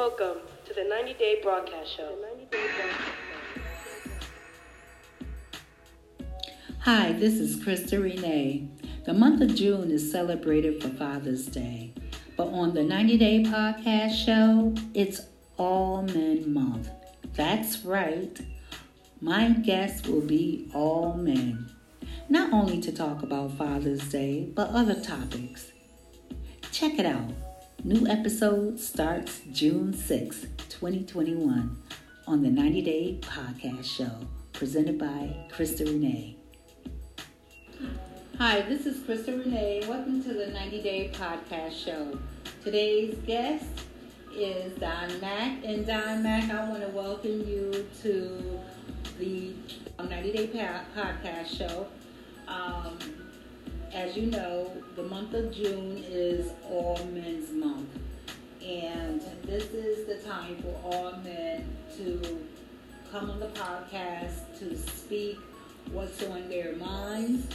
Welcome to the 90 Day Broadcast Show. Hi, this is Crystal Renee. The month of June is celebrated for Father's Day, but on the 90 Day Podcast Show, it's All Men Month. That's right. My guest will be all men, not only to talk about Father's Day, but other topics. Check it out. New episode starts June 6, 2021, on the 90 Day Podcast Show, presented by Crystal Renee. Hi, this is Crystal Renee. Welcome to the 90 Day Podcast Show. Today's guest is Don Mac. And Don Mac, I want to welcome you to the 90 Day Podcast Show. Um, as you know, the month of June is All Men's Month. And this is the time for all men to come on the podcast to speak what's on their minds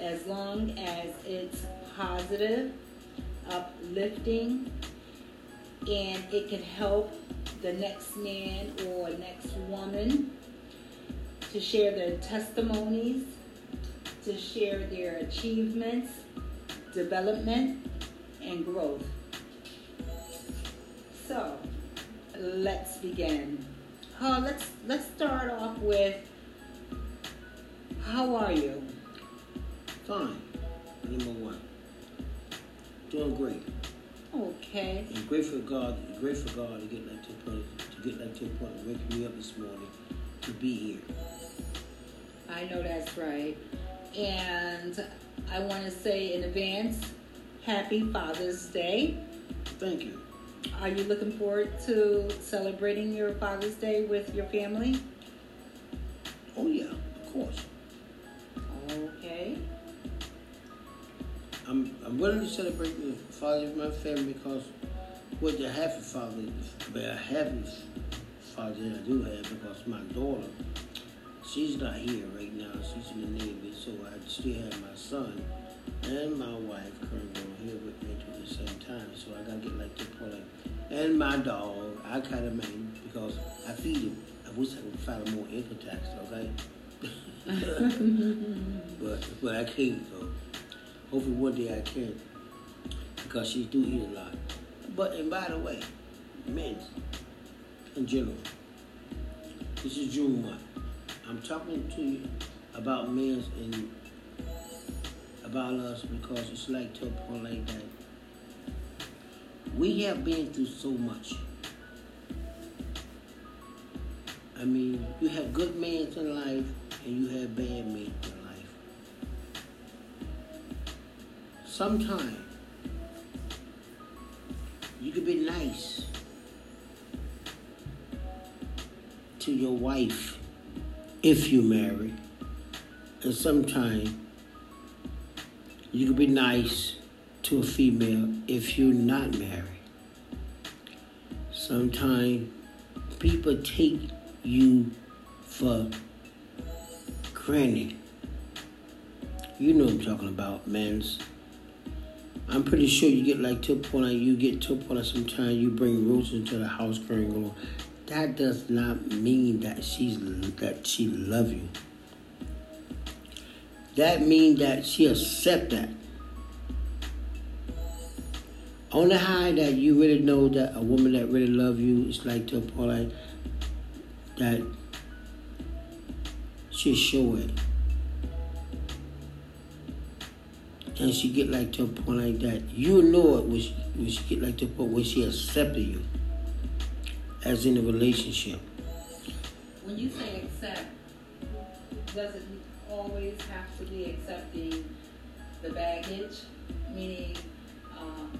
as long as it's positive, uplifting, and it can help the next man or next woman to share their testimonies, to share their achievements, development, and growth. So, let's begin. Uh, let's let's start off with how are you? Fine. Number one. Doing great. Okay. And grateful God, grateful God to get that to a point, to get that to a point of waking me up this morning to be here. I know that's right. And I want to say in advance, happy Father's Day. Thank you. Are you looking forward to celebrating your Father's Day with your family? Oh yeah, of course. Okay. I'm I'm willing to celebrate the Father of my family because what the half of father, but a half of father I do have because my daughter, she's not here right now. She's in the Navy, so I still have my son and my wife currently here with me at the same time. So I gotta get like to point and my dog. I kind of mean because I feed him. I wish I could file more income tax, okay? but but I can't though. Hopefully one day I can because she do eat a lot. But and by the way, men in general, this is June month. I'm talking to you about men and about us because it's like to a point like that. We have been through so much. I mean, you have good men in life and you have bad men in life. Sometimes you can be nice to your wife if you marry, and sometimes you can be nice to a female if you're not married. Sometimes people take you for granted. You know what I'm talking about, men's. I'm pretty sure you get like to a point you get to a point sometimes you bring Rose into the house going, that does not mean that she's that she love you. That means that she accept that. Only high that you really know that a woman that really love you is like to a point like that she show it. and she get like to a point like that, you know it when she, when she get like to a point where she accepted you as in a relationship. When you say accept, does it always have to be accepting the baggage, meaning um,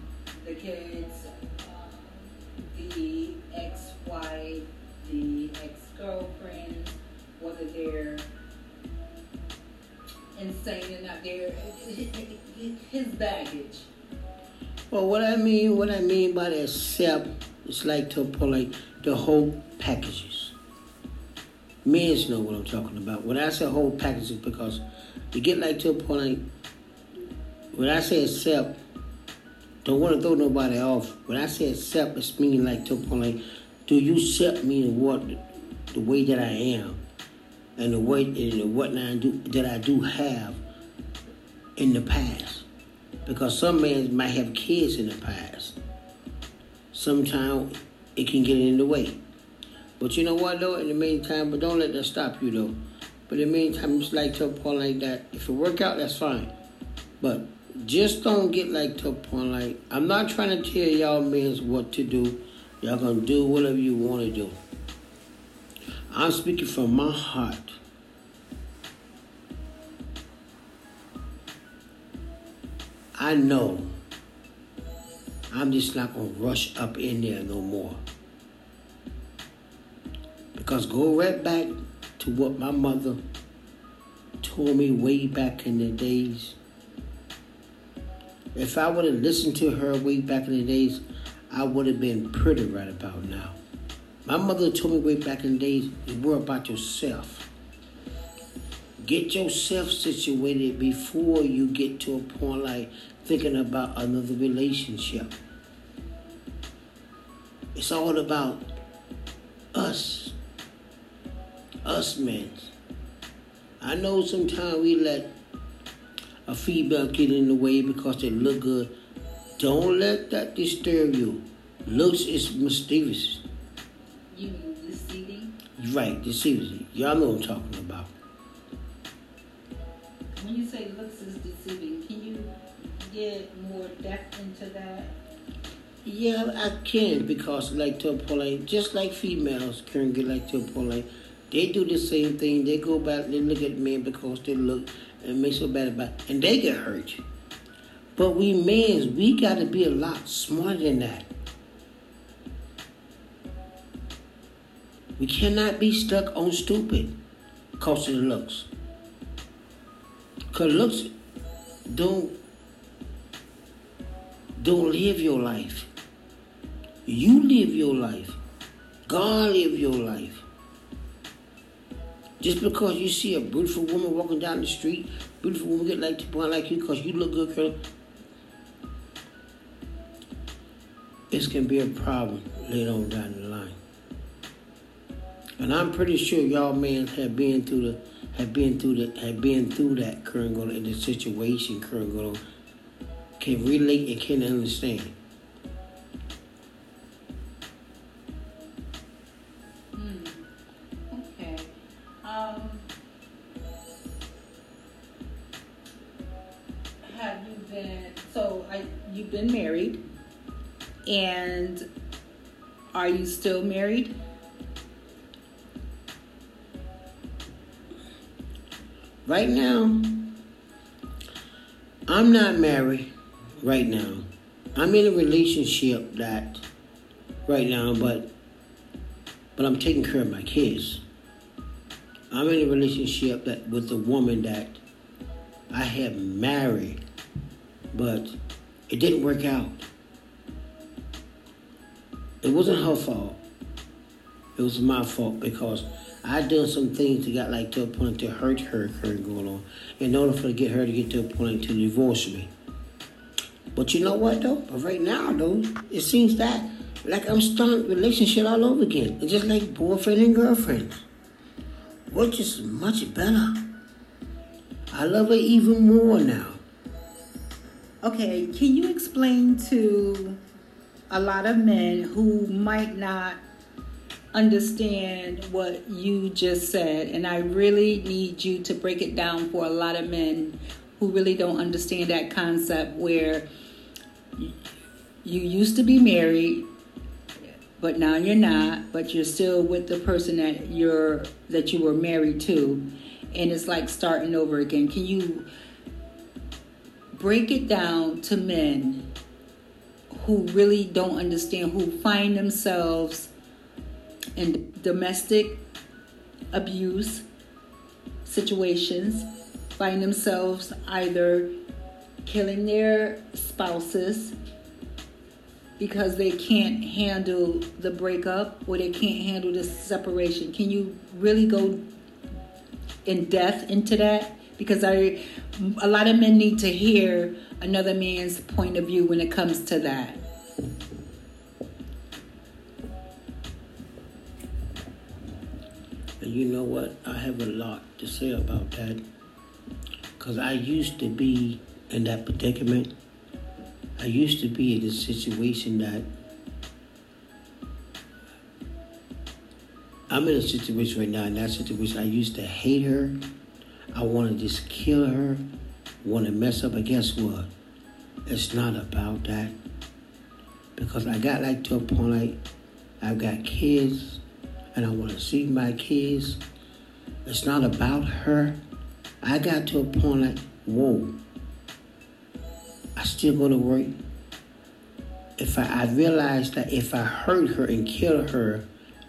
the kids, um, the ex-wife, the ex-girlfriend, whether they're insane or not, they're his baggage. Well, what I mean, what I mean by the accept, it's like to point like the whole packages. Men know what I'm talking about. When I say whole packages, because you get like to a point when I say accept, don't want to throw nobody off. When I say accept, it's meaning like to a point do you accept me in what the way that I am, and the way and what I do that I do have in the past, because some men might have kids in the past. Sometimes it can get in the way. But you know what though? In the meantime, but don't let that stop you though. But in the meantime, just like to a point like that. If it work out, that's fine. But just don't get like to a point like I'm not trying to tell y'all men what to do. Y'all gonna do whatever you want to do. I'm speaking from my heart. I know I'm just not gonna rush up in there no more. Because go right back to what my mother told me way back in the days. If I would have listened to her way back in the days, I would have been pretty right about now. My mother told me way back in the days, you worry about yourself. Get yourself situated before you get to a point like thinking about another relationship. It's all about us us men. I know sometimes we let a female get in the way because they look good. Don't let that disturb you. Looks is mysterious. You mean deceiving? Right, deceiving. Y'all know what I'm talking about. When you say looks is deceiving, can you get more depth into that? Yeah, I can because like to a point, just like females can get like to a point, they do the same thing. They go back, they look at men because they look and make so bad about and they get hurt. But we men, we got to be a lot smarter than that. We cannot be stuck on stupid because of the looks. Because looks don't, don't live your life. You live your life. God live your life. Just because you see a beautiful woman walking down the street, beautiful woman get like to like you because you look good, girl. This can be a problem later on down the line. And I'm pretty sure y'all men have been through the have been through the have been through that current in the situation current can relate and can understand. Been married, and are you still married? Right now, I'm not married right now. I'm in a relationship that right now, but but I'm taking care of my kids. I'm in a relationship that with a woman that I have married, but it didn't work out. It wasn't her fault. It was my fault because I done some things that got like to a point to hurt her, her going on, in order for to get her to get to a point to divorce me. But you know what though? But right now though, it seems that like I'm starting relationship all over again. It's just like boyfriend and girlfriend. Which is much better. I love her even more now. Okay, can you explain to a lot of men who might not understand what you just said? And I really need you to break it down for a lot of men who really don't understand that concept where you used to be married but now you're not but you're still with the person that you're that you were married to and it's like starting over again can you break it down to men who really don't understand, who find themselves in domestic abuse situations, find themselves either killing their spouses because they can't handle the breakup or they can't handle the separation. Can you really go in depth into that? Because I, a lot of men need to hear another man's point of view when it comes to that. And you know what? I have a lot to say about that. Because I used to be in that predicament. I used to be in the situation that I'm in a situation right now. In that situation, I used to hate her. I want to just kill her. Want to mess up. But guess what? It's not about that. Because I got like to a point like I've got kids and I want to see my kids. It's not about her. I got to a point like, whoa. I still go to work. If I, I realized that if I hurt her and kill her,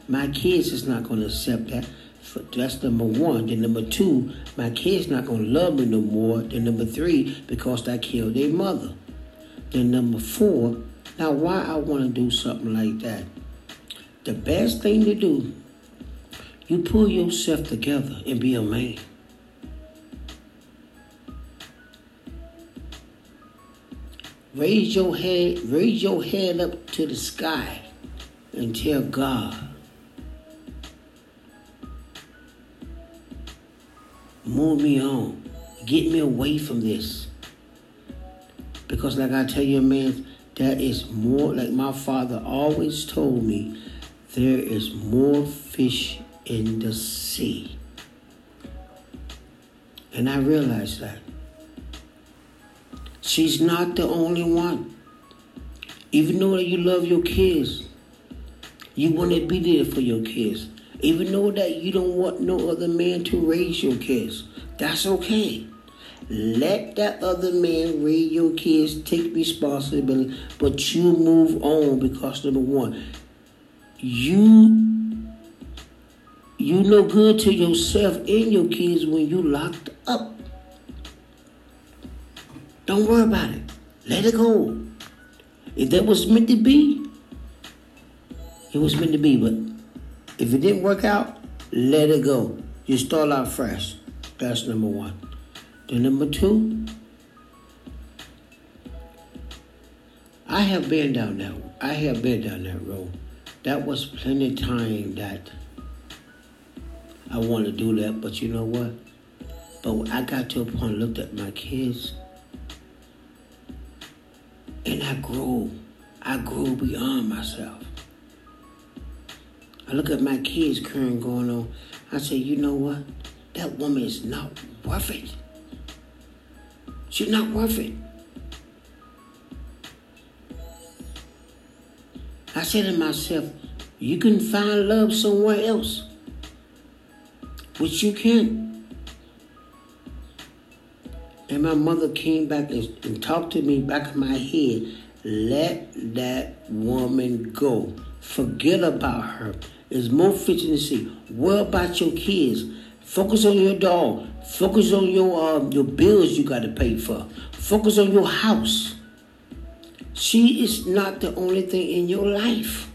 my kids is not going to accept that. That's number one. Then number two, my kids not to love me no more. Then number three, because I killed their mother. Then number four, now why I want to do something like that? The best thing to do, you pull yourself together and be a man. Raise your head, raise your head up to the sky and tell God, move me on. Get me away from this. Because, like I tell you, man, there is more, like my father always told me, there is more fish in the sea. And I realized that. She's not the only one. Even though that you love your kids, you want to be there for your kids. Even though that you don't want no other man to raise your kids, that's okay. Let that other man raise your kids, take responsibility, but you move on because number one, you you no good to yourself and your kids when you locked up. Don't worry about it. Let it go. If that was meant to be, it was meant to be. But if it didn't work out, let it go. You start out fresh. That's number one. Then number two, I have been down that. I have been down that road. That was plenty of time that I wanted to do that, but you know what? But I got to a point, looked at my kids, and I grew. I grew beyond myself. I look at my kids current going on. I say, you know what? That woman is not worth it. She's not worth it. I said to myself, you can find love somewhere else, which you can. And my mother came back and, and talked to me back in my head. Let that woman go. Forget about her. There's more sea. Worry about your kids. Focus on your dog. Focus on your um, your bills you got to pay for. Focus on your house. She is not the only thing in your life.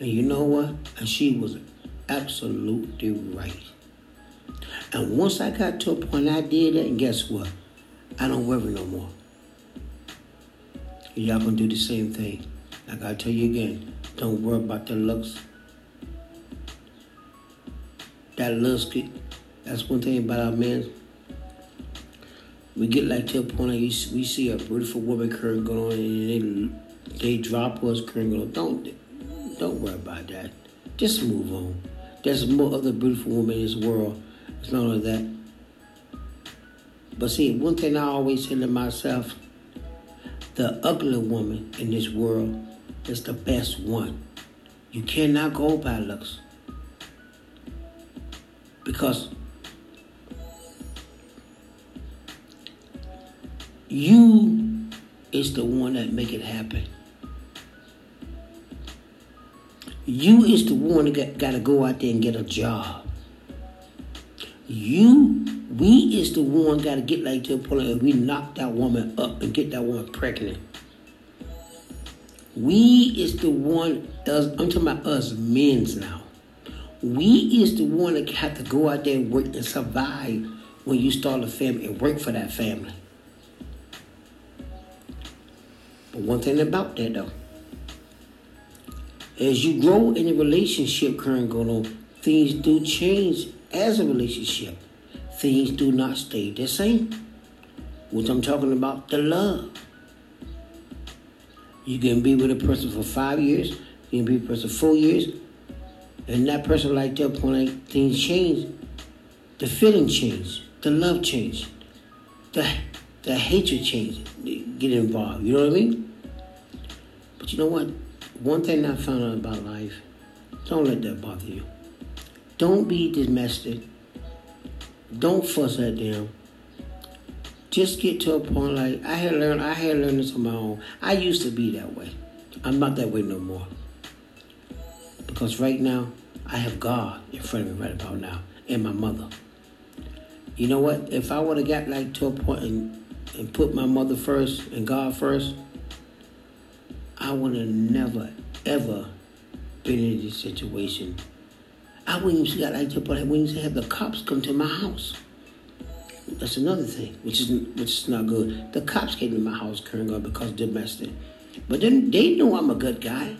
And you know what? And she was absolutely right. And once I got to a point I did that, and guess what? I don't worry no more. Y'all gonna do the same thing. I gotta tell you again, don't worry about the looks. That looks, that's one thing about our men. We get like to a point like we see a beautiful woman current going on and they, they drop us current going on. Don't, don't worry about that. Just move on. There's more other beautiful women in this world. It's not only that. But see, one thing I always say to myself, the ugly woman in this world is the best one. You cannot go by looks. Because you is the one that make it happen. You is the one that got to go out there and get a job. You, we is the one got to get like to a point where we knock that woman up and get that woman pregnant. We is the one, us, I'm talking about us men's now. We is the one that have to go out there and work and survive when you start a family and work for that family. But one thing about that though, as you grow in a relationship current going on, things do change as a relationship. Things do not stay the same. What I'm talking about, the love. You can be with a person for five years, you can be with a person four years, and that person like that point like things change, the feeling change, the love change, the the hatred change, get involved. You know what I mean? But you know what? One thing I found out about life, don't let that bother you. Don't be domestic. Don't fuss at them. Just get to a point like I had learned. I had learned this on my own. I used to be that way. I'm not that way no more. Because right now, I have God in front of me right about now, and my mother. You know what? If I would have got like to a point and, and put my mother first and God first, I would have never, ever been in this situation. I wouldn't even got like to a point I wouldn't even have the cops come to my house. That's another thing, which is which is not good. The cops came to my house, Karen, because domestic. But then they know I'm a good guy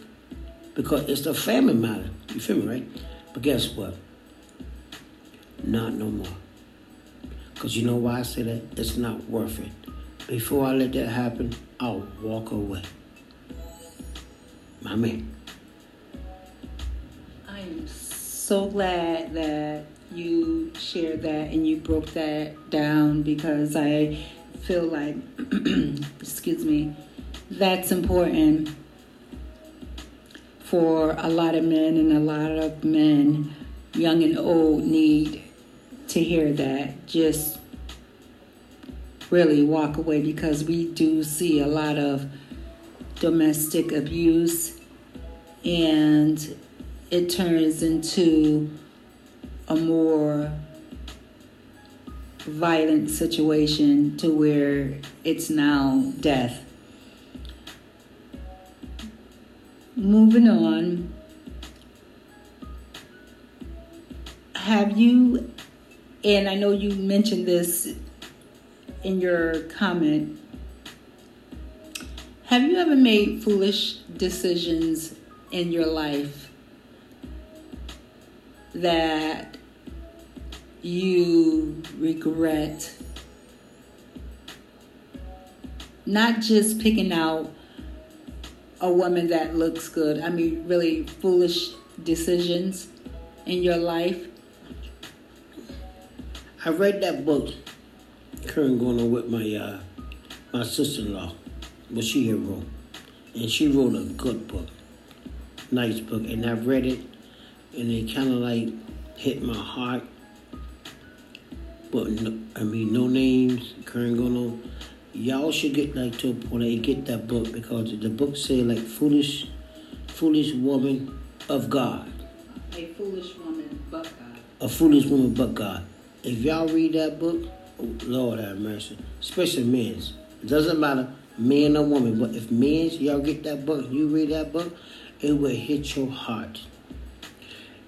because it's the family matter. You feel me, right? But guess what? Not no more. Because you know why I say that? It's not worth it. Before I let that happen, I'll walk away. My man. I'm so glad that you shared that and you broke that down because I feel like, excuse me, that's important for a lot of men and a lot of men, young and old, need to hear that. Just really walk away because we do see a lot of domestic abuse and it turns into a more violent situation to where it's now death. Moving on, have you, and I know you mentioned this in your comment, have you ever made foolish decisions in your life that you regret? Not just picking out a woman that looks good. I mean, really foolish decisions in your life. I read that book, current going on with my uh, my sister-in-law, what she had wrote, and she wrote a good book, nice book, and I read it, and it kind of like hit my heart. But no, I mean, no names, current going on y'all should get like to a point and get that book because the book say like foolish, foolish woman of God. A foolish woman but God. A foolish woman but God. If y'all read that book, oh, Lord have mercy, especially men's. It doesn't matter man or woman, but if men's y'all get that book, you read that book, it will hit your heart.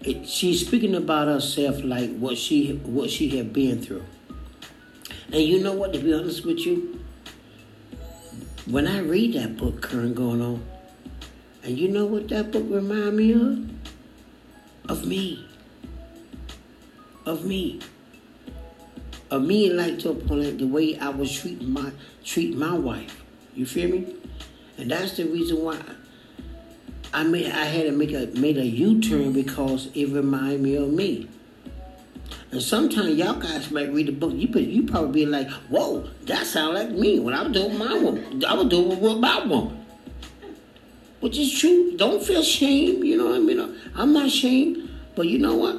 It, she's speaking about herself like what she what she had been through. And you know what? To be honest with you, when I read that book, current going on, and you know what that book remind me of? Of me. Of me. Of me like to a point the way I was treating my treat my wife. You feel me? And that's the reason why I made I had to make a made a U-turn because it reminded me of me. And sometimes y'all guys might read the book. You you probably be like, "Whoa, that sounds like me." When I was doing my woman, I was doing with my woman, which is true. Don't feel shame. You know what I mean? I'm not ashamed, but you know what?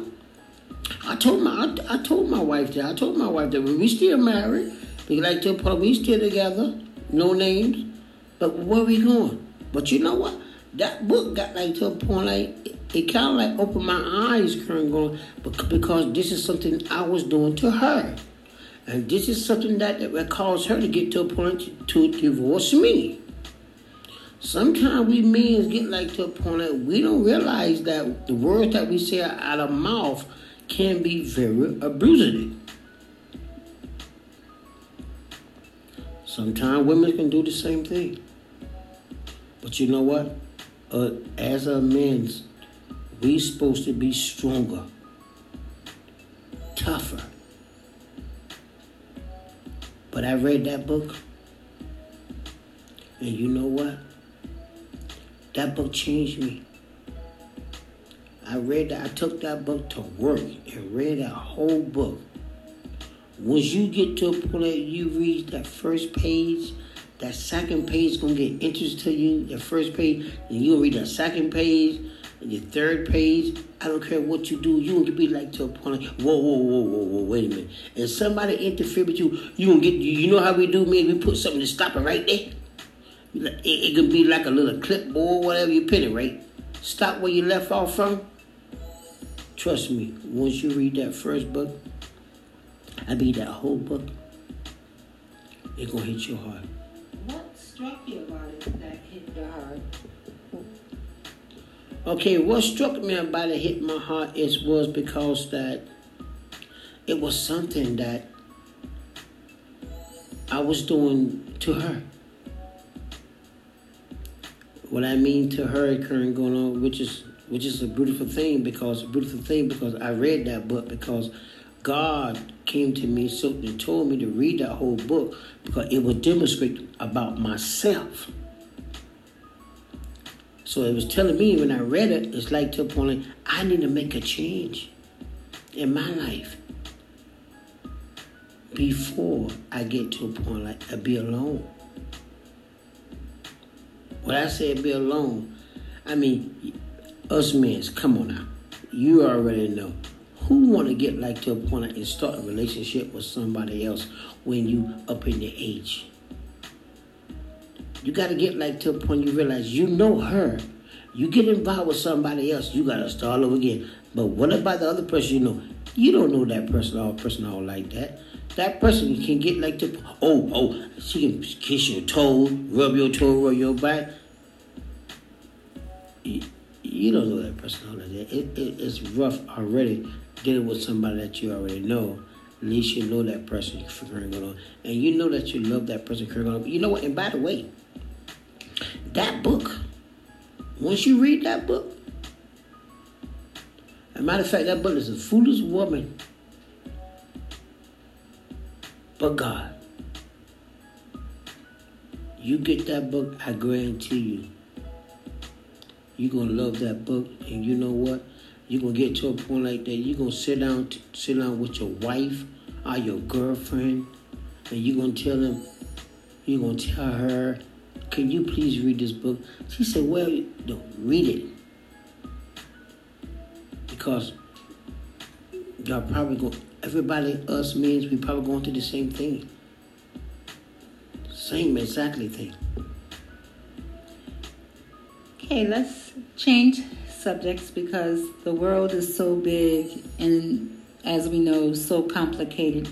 I told my I, I told my wife that I told my wife that we still married. We like to put we still together. No names, but where we going? But you know what? That book got like to a point like it kind of like opened my eyes, Karen, going, because this is something I was doing to her. And this is something that, that caused her to get to a point to, to divorce me. Sometimes we men get like to a point that we don't realize that the words that we say out of mouth can be very abusive. Sometimes women can do the same thing. But you know what? Uh, as a men, we supposed to be stronger, tougher. But I read that book, and you know what? That book changed me. I read that. I took that book to work and read that whole book. Once you get to a point you read that first page, that second page gonna get interest to you. The first page, and you'll read that second page, and your third page. I don't care what you do, you gonna be like to a point like, whoa, whoa, whoa, whoa, whoa, wait a minute. And somebody interfere with you, you gonna get. You know how we do, man? We put something to stop it right there. It, it can be like a little clipboard, whatever you pin it, right? Stop where you left off from. Trust me, once you read that first book, I mean that whole book, it gonna hit your heart. Struck you about it that hit heart? Okay, what struck me about it hit my heart is was because that it was something that I was doing to her. What I mean to her occurring going on, which is which is a beautiful thing because a beautiful thing because I read that book because God came to me so and told me to read that whole book because it would demonstrate about myself. So it was telling me when I read it, it's like to a point like I need to make a change in my life before I get to a point like I be alone. When I say be alone, I mean us men. Come on now, you already know who want to get like to a point and start a relationship with somebody else when you up in your age? You got to get like to a point you realize you know her. You get involved with somebody else, you got to start over again. But what about the other person you know? You don't know that person all person all like that. That person can get like to oh oh she can kiss your toe, rub your toe, rub your back. You, you don't know that person all like that. It, it, it's rough already dealing with somebody that you already know, at least you know that person going on, and you know that you love that person going on. You know what? And by the way, that book, once you read that book, a matter of fact, that book is a foolish woman, but God. You get that book, I guarantee you, you're gonna love that book, and you know what? You're gonna get to a point like that. You're gonna sit down, sit down with your wife or your girlfriend, and you're gonna tell them, you're gonna tell her, "Can you please read this book?" She said, "Well, no, read it, because y'all probably go. Everybody, us means we probably going through the same thing, same exactly thing." Okay, let's change subjects because the world is so big and, as we know, so complicated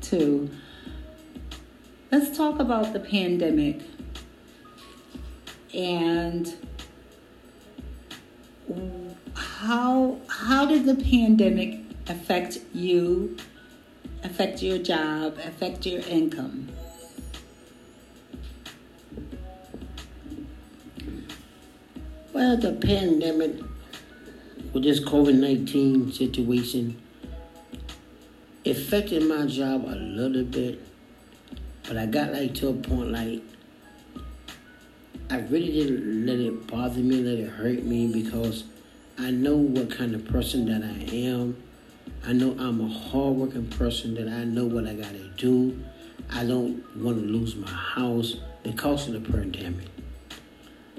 too. Let's talk about the pandemic and how how did the pandemic affect you, affect your job, affect your income? Well, the pandemic with this COVID 19 situation affected my job a little bit, but I got like to a point like I really didn't let it bother me, let it hurt me because I know what kind of person that I am. I know I'm a hardworking person that I know what I gotta do. I don't want to lose my house because of the pandemic.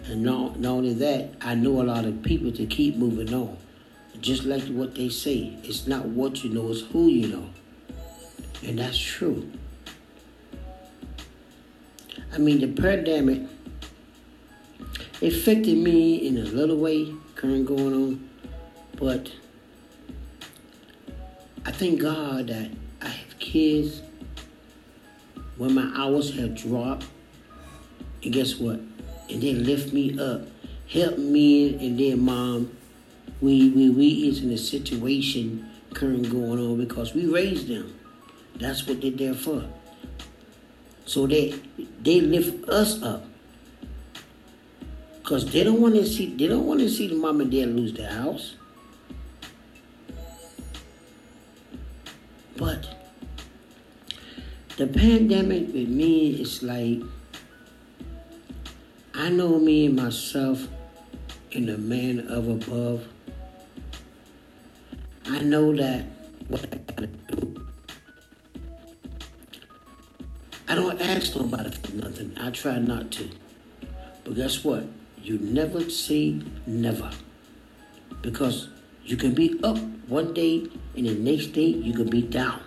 And not, not only that, I know a lot of people to keep moving on. Just like what they say, it's not what you know, it's who you know. And that's true. I mean, the pandemic affected me in a little way, current going on, but I thank God that I have kids when my hours have dropped. And guess what? And then lift me up, help me, and then mom, we we we is in a situation current going on because we raised them. That's what they're there for. So they they lift us up. Cause they don't want to see they don't want to see the mom and dad lose their house. But the pandemic with me is like I know me and myself and the man of above. I know that what I gotta do. I don't ask nobody for nothing. I try not to. But guess what? You never say never. Because you can be up one day and the next day you can be down.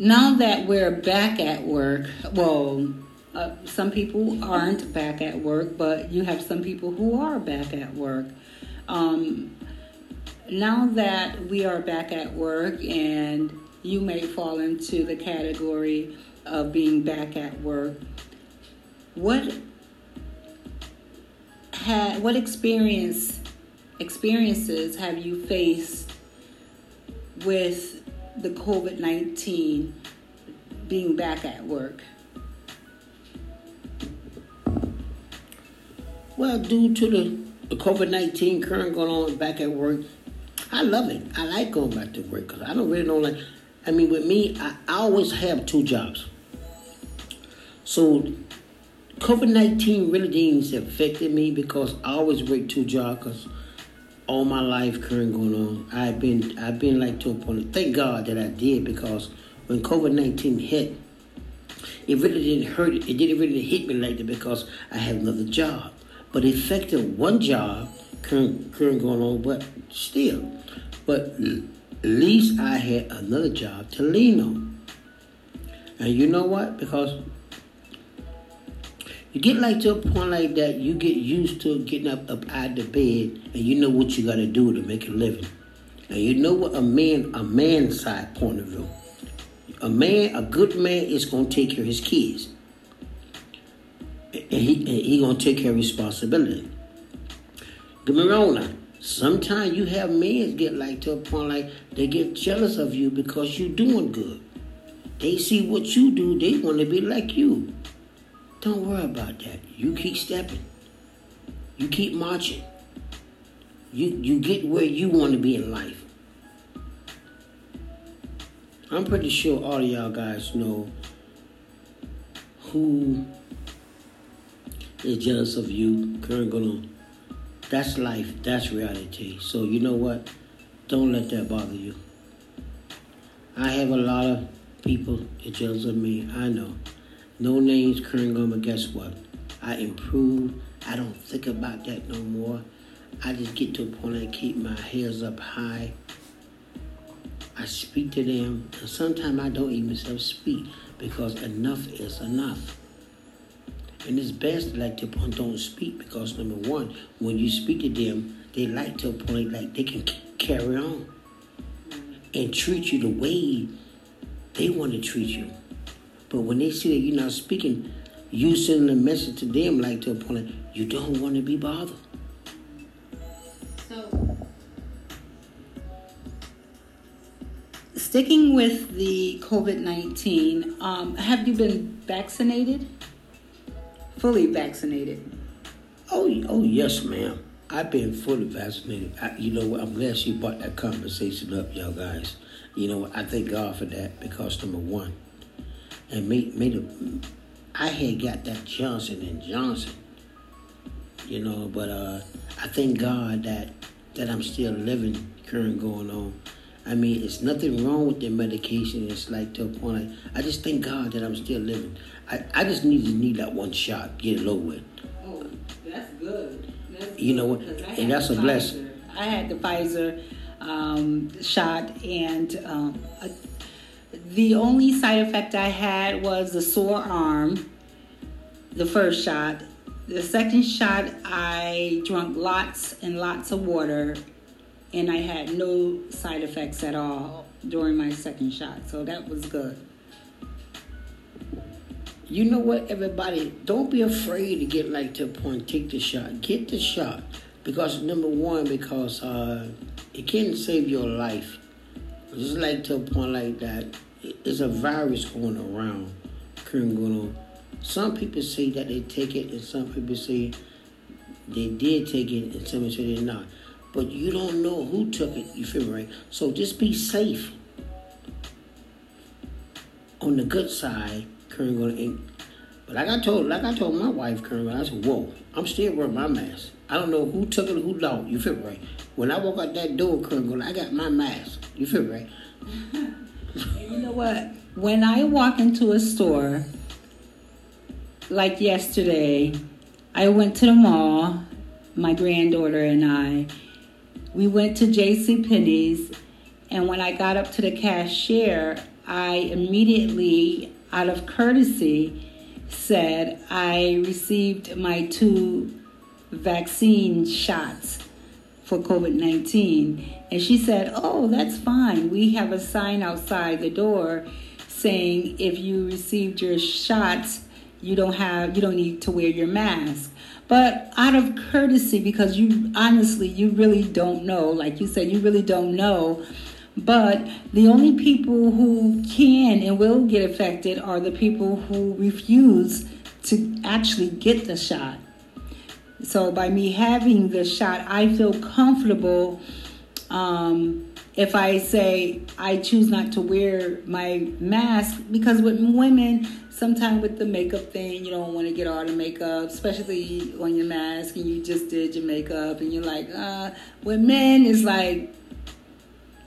Now that we're back at work, well, uh, some people aren't back at work, but you have some people who are back at work. Um, now that we are back at work, and you may fall into the category of being back at work, what had what experience experiences have you faced with the COVID nineteen being back at work? Well, due to the, the COVID 19 current going on back at work, I love it. I like going back to work because I don't really don't like. I mean, with me, I, I always have two jobs. So, COVID 19 really didn't affect me because I always work two jobs because all my life current going on. I've been I've been like to a point. Thank God that I did because when COVID 19 hit, it really didn't hurt. It didn't really hit me like that because I had another job. But it affected one job current, current going on, but still. But at least I had another job to lean on. And you know what? Because you get like to a point like that, you get used to getting up up out of the bed, and you know what you got to do to make a living. And you know what a man, a man's side point of view. A man, a good man, is gonna take care of his kids and he, and he gonna take care of responsibility. Get me wrong now. Sometimes you have men get like to a point like they get jealous of you because you doing good. They see what you do, they want to be like you. Don't worry about that. You keep stepping. You keep marching. You you get where you want to be in life. I'm pretty sure all of y'all guys know who is jealous of you, current going on. That's life. That's reality. So you know what? Don't let that bother you. I have a lot of people that jealous of me. I know. No names, current but guess what? I improve. I don't think about that no more. I just get to a point I keep my heads up high. I speak to them, and sometimes I don't even self speak because enough is enough. And it's best like to point don't speak because number one, when you speak to them, they like to a point like they can c- carry on and treat you the way they want to treat you. But when they see that you're not speaking, you sending a message to them like to a point you don't want to be bothered. So, sticking with the COVID 19, um, have you been vaccinated? Fully vaccinated? Oh, oh yes, ma'am. I've been fully vaccinated. I, you know what? I'm glad she brought that conversation up, y'all guys. You know, I thank God for that because number one, and made made a, I had got that Johnson and Johnson. You know, but uh, I thank God that that I'm still living, current going on. I mean, it's nothing wrong with the medication. It's like to a point. I, I just thank God that I'm still living. I, I just need to need that one shot, get it over with. Oh, that's good. That's You know what? good, 'cause I And had that's a blessing. I had the Pfizer um, shot, and um, the only side effect I had was the sore arm. The first shot. The second shot, I drank lots and lots of water, and I had no side effects at all during my second shot. So that was good. You know what, everybody? Don't be afraid to get like to a point. Take the shot. Get the shot because number one, because uh, it can save your life. It's like to a point like that. It's a virus going around, current going on. Some people say that they take it, and some people say they did take it, and some people say they're not. But you don't know who took it. You feel me, right? So just be safe. On the good side, current going. But like I told, like I told my wife, current, I said, "Whoa, I'm still wearing my mask. I don't know who took it, who don't. You feel me, right? When I walk out that door, going, I got my mask. You feel right? you know what? When I walk into a store, like yesterday, I went to the mall, my granddaughter and I. We went to J.C. Penney's, and when I got up to the cashier, I immediately, out of courtesy, said I received my two vaccine shots for COVID 19. And she said, Oh, that's fine. We have a sign outside the door saying if you received your shots, you don't have you don't need to wear your mask but out of courtesy because you honestly you really don't know like you said you really don't know but the only people who can and will get affected are the people who refuse to actually get the shot so by me having the shot i feel comfortable um, if I say I choose not to wear my mask because with women, sometimes with the makeup thing, you don't want to get all the makeup, especially on your mask, and you just did your makeup, and you're like, uh. With men, it's like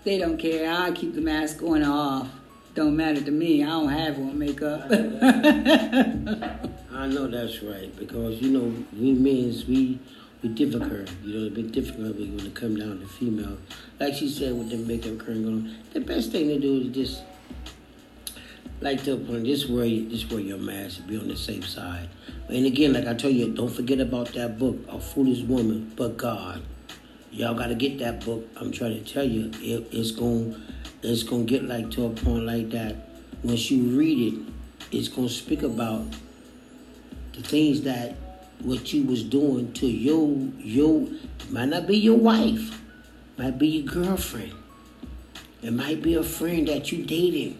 they don't care. I'll keep the mask on off. Don't matter to me. I don't have on makeup. I know that's right because you know we men we be difficult. You know, it's been difficult when it come down to female. Like she said with the makeup current going the best thing to do is just like to point this wear this wear your mask be on the safe side. And again, like I told you, don't forget about that book, A Foolish Woman But God. Y'all gotta get that book. I'm trying to tell you, it, it's going it's gonna get like to a point like that. Once you read it, it's gonna speak about the things that what you was doing to your your might not be your wife, might be your girlfriend. It might be a friend that you dating.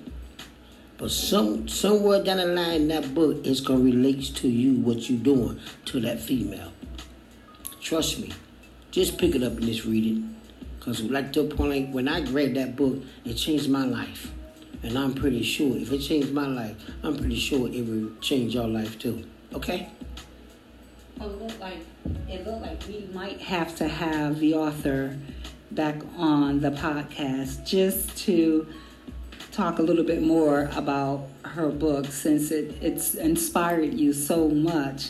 But some somewhere down the line in that book it's gonna relate to you what you doing to that female. Trust me. Just pick it up and just read it. Cause like a point when I read that book, it changed my life. And I'm pretty sure if it changed my life, I'm pretty sure it will change your life too. Okay? It looked like it looked like we might have to have the author back on the podcast just to talk a little bit more about her book since it, it's inspired you so much.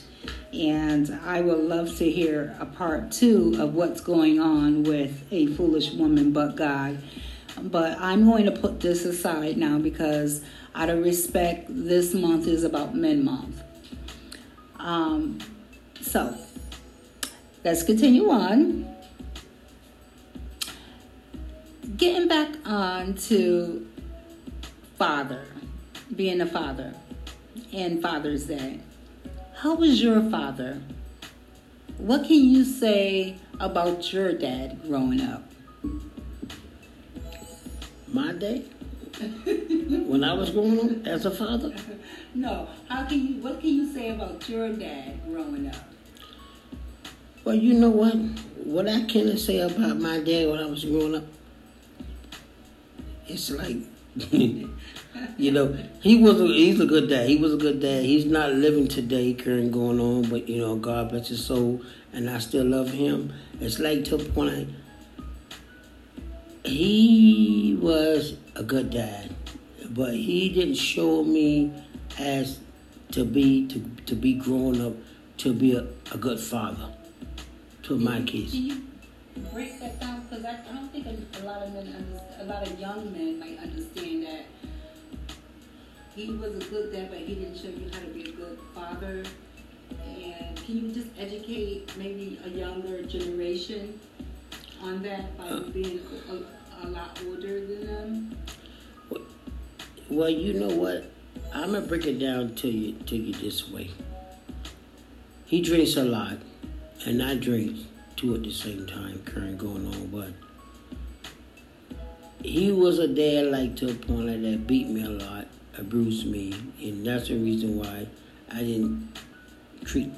And I would love to hear a part two of what's going on with A Foolish Woman But God. But I'm going to put this aside now because, out of respect, this month is about Men Month. Um, so, let's continue on. Getting back on to father, being a father, and Father's Day. How was your father? What can you say about your dad growing up? My day? when I was growing up as a father? No. How can you what can you say about your dad growing up? Well, you know what? What I can say about my dad when I was growing up, it's like, you know, he was a, he's a good dad. He was a good dad. He's not living today, current going on, but you know, God bless his soul, and I still love him. It's like to a point. He was a good dad, but he didn't show me as to be to to be growing up to be a, a good father to my kids. Can you break that down? Because I, I, don't think a, lot of men, a lot of young men might understand he was a good dad, but he didn't show you how to be a good father. And can you just educate maybe a younger generation on that by uh, being a, a, lot older than them? Well, you know what? I'm gonna break it down to you to you this way. He drinks a lot and I drink two at the same time, current going on, but he was a dad like to a point like that beat me a lot, abused me, and that's the reason why I didn't treat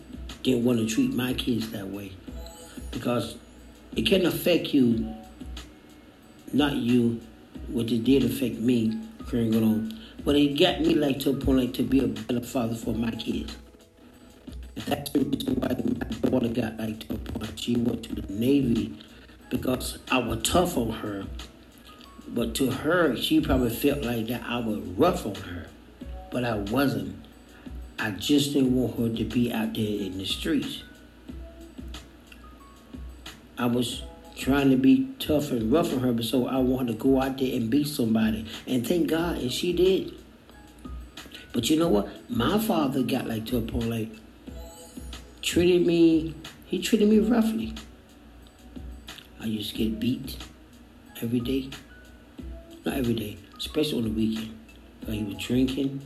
didn't want to treat my kids that way because it can affect you, not you, what it did affect me going on. But it got me like to a point like to be a better father for my kids. And that's the reason why my daughter got like to a point. She went to the Navy because I was tough on her. But to her, she probably felt like that I was rough on her. But I wasn't. I just didn't want her to be out there in the streets. I was trying to be tough and rough on her, but so I wanted to go out there and be somebody. And thank God, and she did. But you know what? My father got like to a point like treated me. He treated me roughly. I used to get beat every day. Not every day, especially on the weekend. But he was drinking.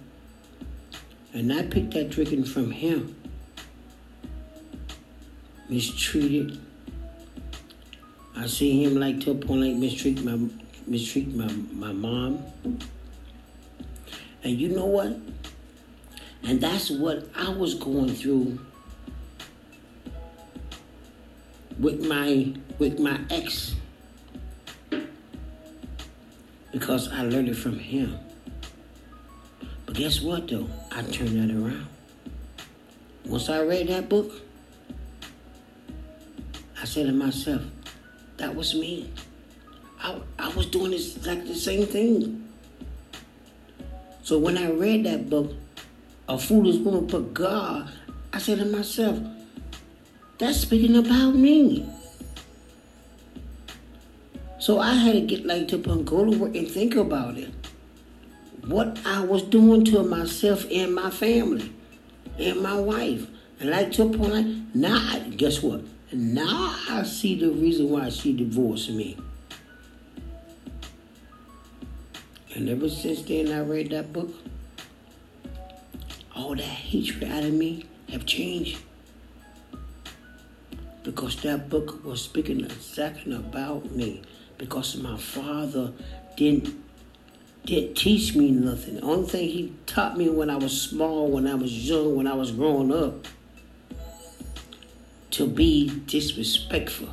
And I picked that drinking from him. Mistreated. I see him like to a point like mistreat my mistreat my, my mom. And you know what? And that's what I was going through with my with my ex because I learned it from him. But guess what though? I turned that around. Once I read that book, I said to myself, that was me. I, I was doing this like the same thing. So when I read that book, A Foolish Woman But God, I said to myself, that's speaking about me. So I had to get like to go to work and think about it. What I was doing to myself and my family and my wife. And like to a point, now, guess what? Now I see the reason why she divorced me. And ever since then I read that book, all that hatred out of me have changed because that book was speaking exactly about me because my father didn't didn't teach me nothing. The only thing he taught me when I was small, when I was young, when I was growing up, to be disrespectful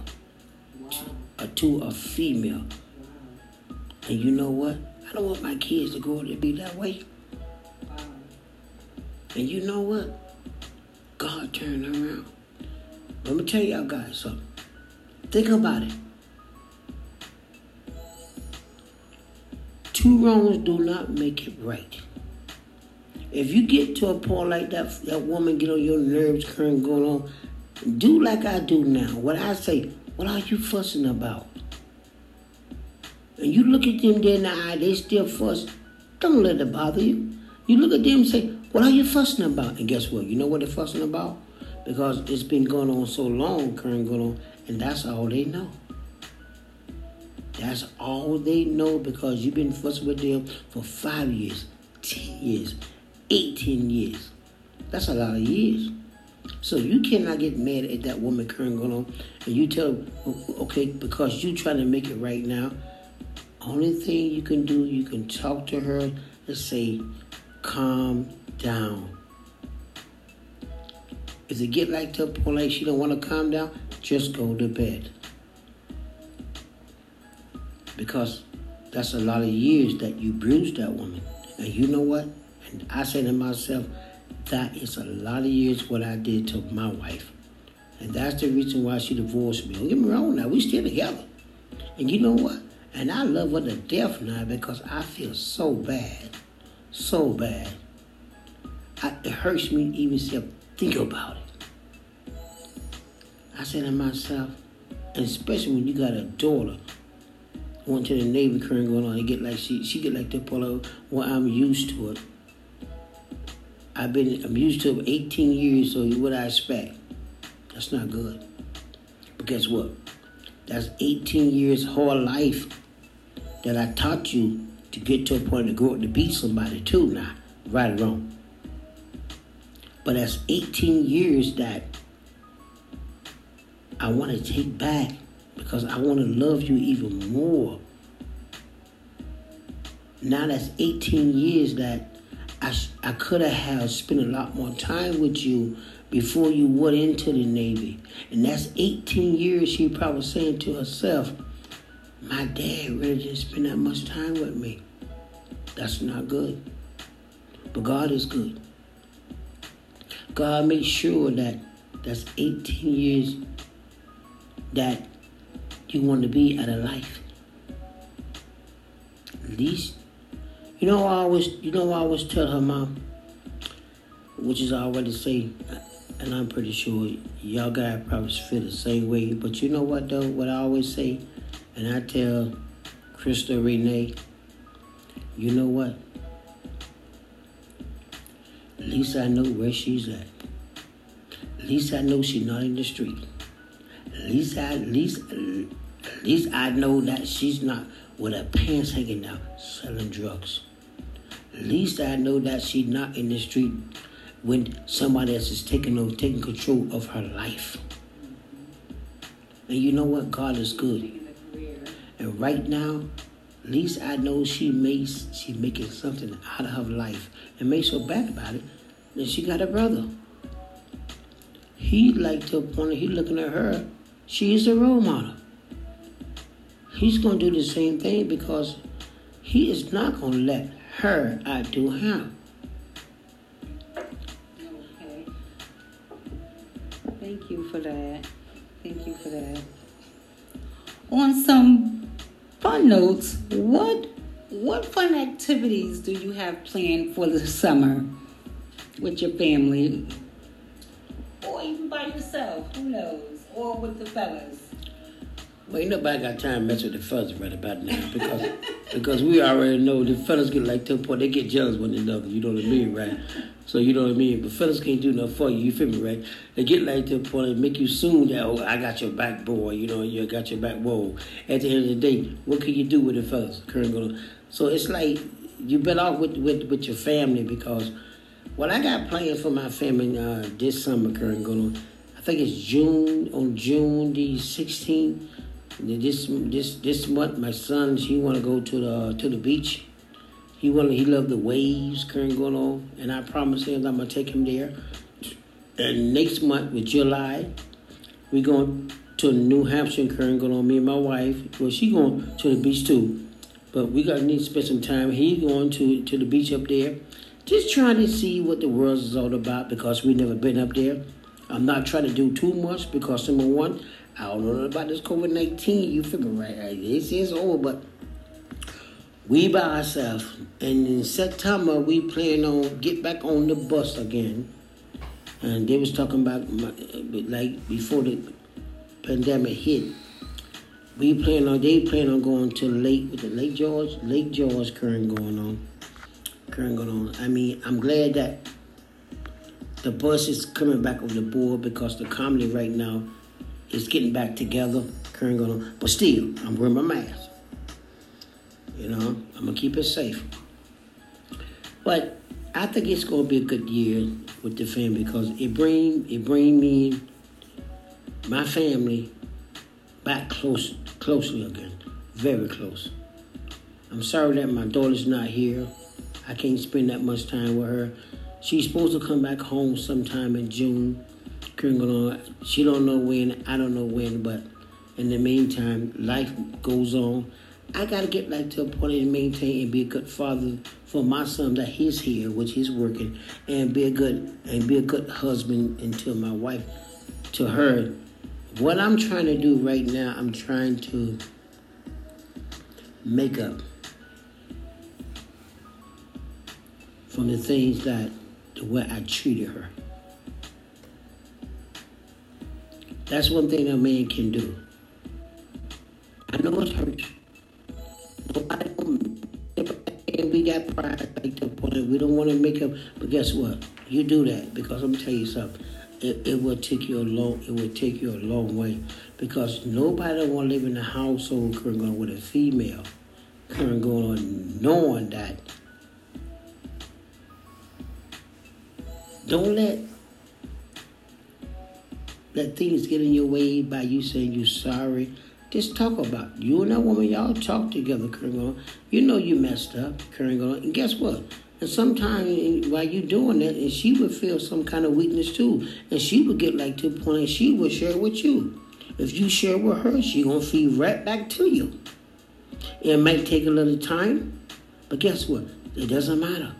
to, uh, to a female. And you know what? I don't want my kids to grow up to be that way. And you know what? God turned around. Let me tell y'all guys something. Think about it. Two wrongs do not make it right. If you get to a point like that, that woman get on your nerves, current going on, do like I do now. What I say, what are you fussing about? And you look at them dead in the eye, they still fuss. Don't let it bother you. You look at them and say, what are you fussing about? And guess what? You know what they're fussing about? because it's been going on so long, current going on, and that's all they know. That's all they know because you've been fussing with them for five years, ten years, eighteen years. That's a lot of years. So you cannot get mad at that woman current going on, and you tell, okay, because you're trying to make it right now. Only thing you can do, you can talk to her and say, calm down if it get like to a point like she don't want to calm down, just go to bed. Because that's a lot of years that you bruised that woman. And you know what? And I say to myself, that is a lot of years what I did to my wife. And that's the reason why she divorced me. Don't get me wrong now, we still together. And you know what? And I love her to death now because I feel so bad. So bad. I, it hurts me even to think about it. I say to myself, especially when you got a daughter, went to the Navy current going on, and get like she she get like that polo. well I'm used to it. I've been I'm used to it 18 years, so what I expect? That's not good. But guess what? That's 18 years whole life that I taught you to get to a point to grow up to beat somebody too now, right or wrong. But that's 18 years that I want to take back because I want to love you even more. now that's 18 years that I, I could have spent a lot more time with you before you went into the Navy. And that's 18 years she probably saying to herself, my dad really didn't spend that much time with me. That's not good. But God is good. God makes sure that that's 18 years that you want to be out of life. At least, you know, I always, you know, I always tell her mom, which is I already say, and I'm pretty sure y'all guys probably feel the same way. But you know what though? What I always say, and I tell Crystal Renee, you know what? At least I know where she's at. At least I know she's not in the street. At least I, at least, at least I know that she's not with her pants hanging down selling drugs. At least I know that she's not in the street when somebody else is taking over, taking control of her life. And you know what? God is good. And right now, at least I know she makes she making something out of her life and makes her bad about it. Then she got a brother. He like to point he looking at her. She is a role model. He's gonna do the same thing because he is not gonna let her outdo him. Okay. Thank you for that. Thank you for that. On some fun notes, what what fun activities do you have planned for the summer with your family? Or even by yourself, who knows? Or with the fellas. Well, ain't nobody got time to mess with the fellas right about now because because we already know the fellas get like to a point they get jealous one another. You know what I mean, right? So you know what I mean. But fellas can't do nothing for you. You feel me, right? They get like to a point and make you assume that oh I got your back, boy. You know you got your back, whoa. At the end of the day, what can you do with the fellas? So it's like you better off with with with your family because what I got planned for my family uh, this summer, current going. I think it's June on June the 16th. This this this month, my son he want to go to the to the beach. He want he love the waves current going on, and I promise him I'm gonna take him there. And next month with July, we going to New Hampshire current going on. Me and my wife. Well, she going to the beach too, but we gotta need to spend some time. He going to to the beach up there, just trying to see what the world is all about because we never been up there. I'm not trying to do too much because number one, I don't know about this COVID 19. You feel me, right? This is over, but we by ourselves. And in September, we plan on get back on the bus again. And they was talking about, like, before the pandemic hit, we plan on, they plan on going to Lake, with the Lake George, Lake George current going on. Current going on. I mean, I'm glad that the bus is coming back on the board because the comedy right now is getting back together. Current going on. But still, I'm wearing my mask. You know, I'm gonna keep it safe. But I think it's gonna be a good year with the family because it bring it bring me my family back close closely again. Very close. I'm sorry that my daughter's not here. I can't spend that much time with her. She's supposed to come back home sometime in June. She don't know when, I don't know when, but in the meantime, life goes on. I gotta get back to a point and maintain and be a good father for my son that he's here, which he's working, and be a good and be a good husband until my wife to her. What I'm trying to do right now, I'm trying to make up from the things that the way I treated her. That's one thing a man can do. I know it hurts. Nobody and we got pride like the point. We don't want to make up, but guess what? You do that because I'm tell you something. It, it will take you a long. It will take you a long way because nobody want to live in a household current going with a female current going on knowing that. Don't let let things get in your way by you saying you're sorry Just talk about it. you and that woman. Y'all talk together, Kringle. You know you messed up, Kringle. And guess what? And sometimes while you're doing that, and she would feel some kind of weakness too, and she would get like to the point, and she would share with you. If you share with her, she gonna feed right back to you. It might take a little time, but guess what? It doesn't matter.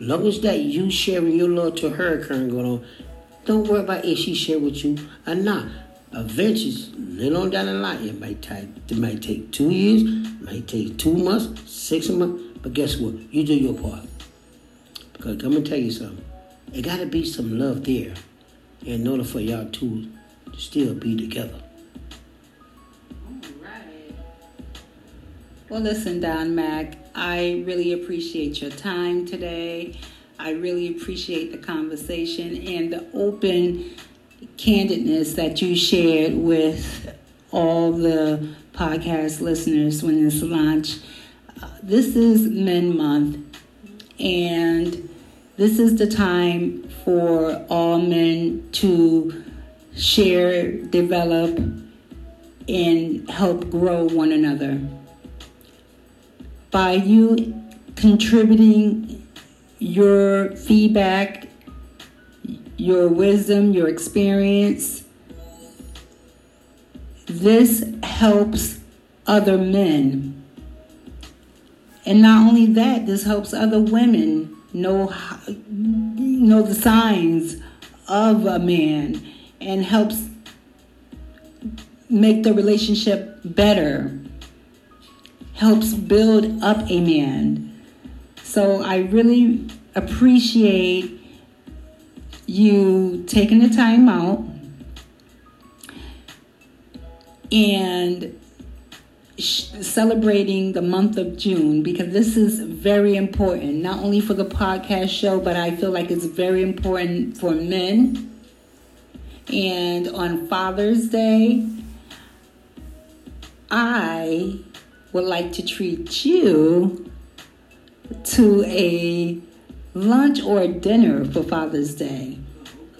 Long as that you sharing your love to her current on, don't worry about if she share with you or not. Eventually, little on down the line, it might take it might take two years, might take two months, six months, but guess what? You do your part. Because I'm gonna tell you something. It gotta be some love there in order for y'all two to still be together. Well, listen, Don Mac, I really appreciate your time today. I really appreciate the conversation and the open candidness that you shared with all the podcast listeners when this launched. Uh, this is Men Month, and this is the time for all men to share, develop, and help grow one another by you contributing your feedback, your wisdom, your experience. This helps other men. And not only that, this helps other women know know the signs of a man and helps make the relationship better helps build up a man. So I really appreciate you taking the time out and celebrating the month of June because this is very important, not only for the podcast show, but I feel like it's very important for men. And on Father's Day, I would like to treat you to a lunch or dinner for Father's Day.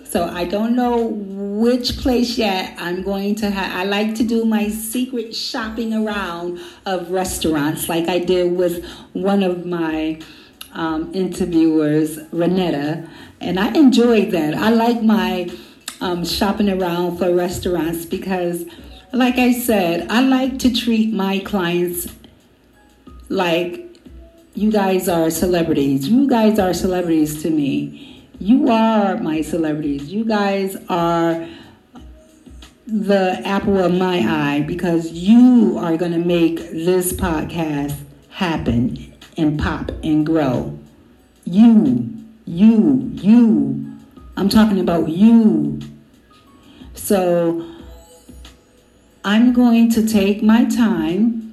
So I don't know which place yet I'm going to have. I like to do my secret shopping around of restaurants, like I did with one of my um, interviewers, Renetta, and I enjoyed that. I like my um, shopping around for restaurants because like I said, I like to treat my clients like you guys are celebrities. You guys are celebrities to me. You are my celebrities. You guys are the apple of my eye because you are going to make this podcast happen and pop and grow. You, you, you. I'm talking about you. So, I'm going to take my time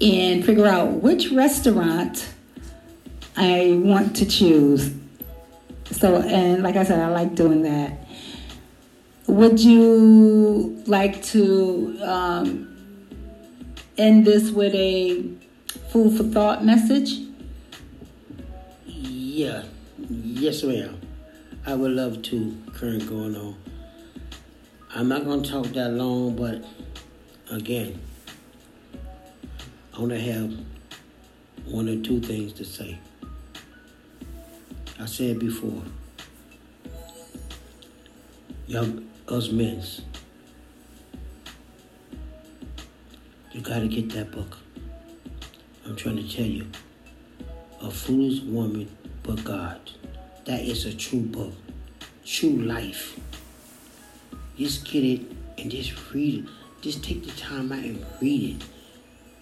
and figure out which restaurant I want to choose. So, and like I said, I like doing that. Would you like to um, end this with a food for thought message? Yeah, yes, ma'am. I would love to. Current going on. I'm not going to talk that long, but again, I to have one or two things to say. I said before, young us men's, you got to get that book. I'm trying to tell you, a foolish woman but God. That is a true book, true life. Just get it and just read it. Just take the time out and read it.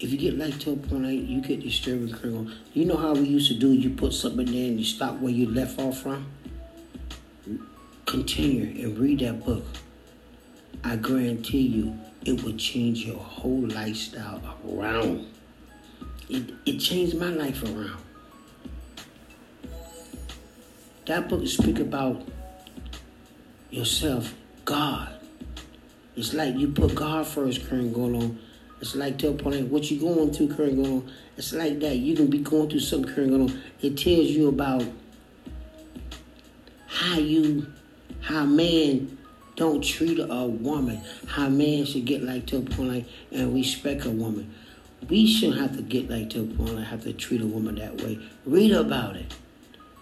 If you get like to a point you get disturbing criminal, you know how we used to do you put something there and you stop where you left off from? Continue and read that book. I guarantee you it will change your whole lifestyle around. It, it changed my life around. That book speak about yourself God. It's like you put God first, current going on. It's like to a point what you going through, current going on. It's like that. You can be going through something current going on. It tells you about how you, how man don't treat a woman how man should get like to a point like and respect a woman. We shouldn't have to get like to a point like have to treat a woman that way. Read about it.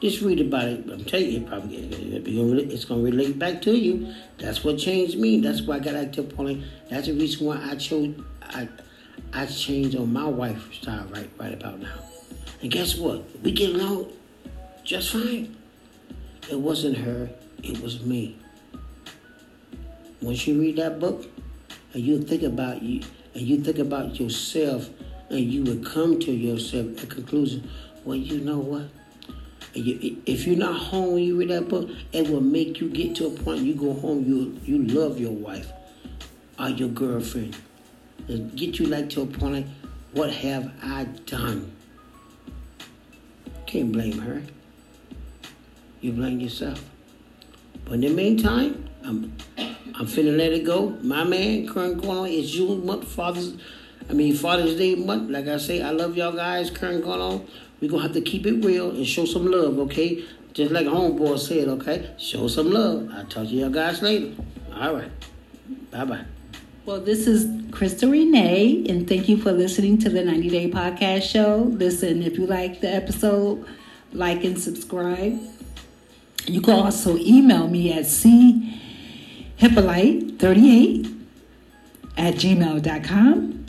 Just read about it. I'm telling you, it probably it's gonna relate back to you. That's what changed me. That's why I got like to a point. That's the reason why I chose I I changed on my wife's style right right about now. And guess what? We get along just fine. It wasn't her, it was me. Once you read that book and you think about you and you think about yourself and you would come to yourself a conclusion, well you know what? If you're not home when you read that book, it will make you get to a point you go home, you you love your wife or your girlfriend. Get you like to a point like, what have I done? Can't blame her. You blame yourself. But in the meantime, I'm I'm finna let it go. My man, current going on is June month, Father's I mean Father's Day month. Like I say, I love y'all guys. Current going on. We're gonna have to keep it real and show some love, okay? Just like homeboy said, okay? Show some love. I'll talk to y'all guys later. All right. Bye bye. Well, this is Crystal Renee, and thank you for listening to the 90 Day Podcast Show. Listen, if you like the episode, like and subscribe. You can also email me at chypolite38 at gmail.com.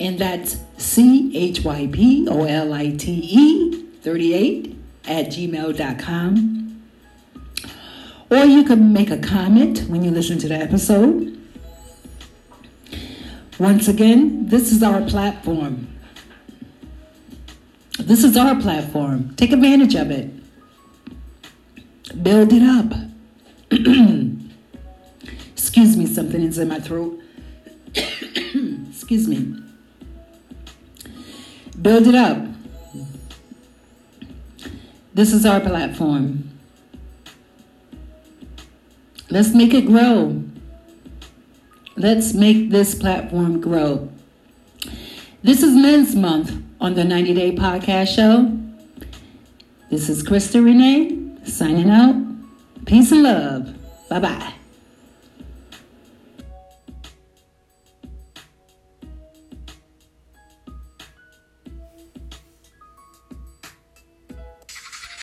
And that's C H Y P O L I T E 38 at gmail.com. Or you can make a comment when you listen to the episode. Once again, this is our platform. This is our platform. Take advantage of it. Build it up. Excuse me, something is in my throat. Excuse me. Build it up. This is our platform. Let's make it grow. Let's make this platform grow. This is Men's Month on the 90 Day Podcast Show. This is Crystal Renee signing out. Peace and love. Bye bye.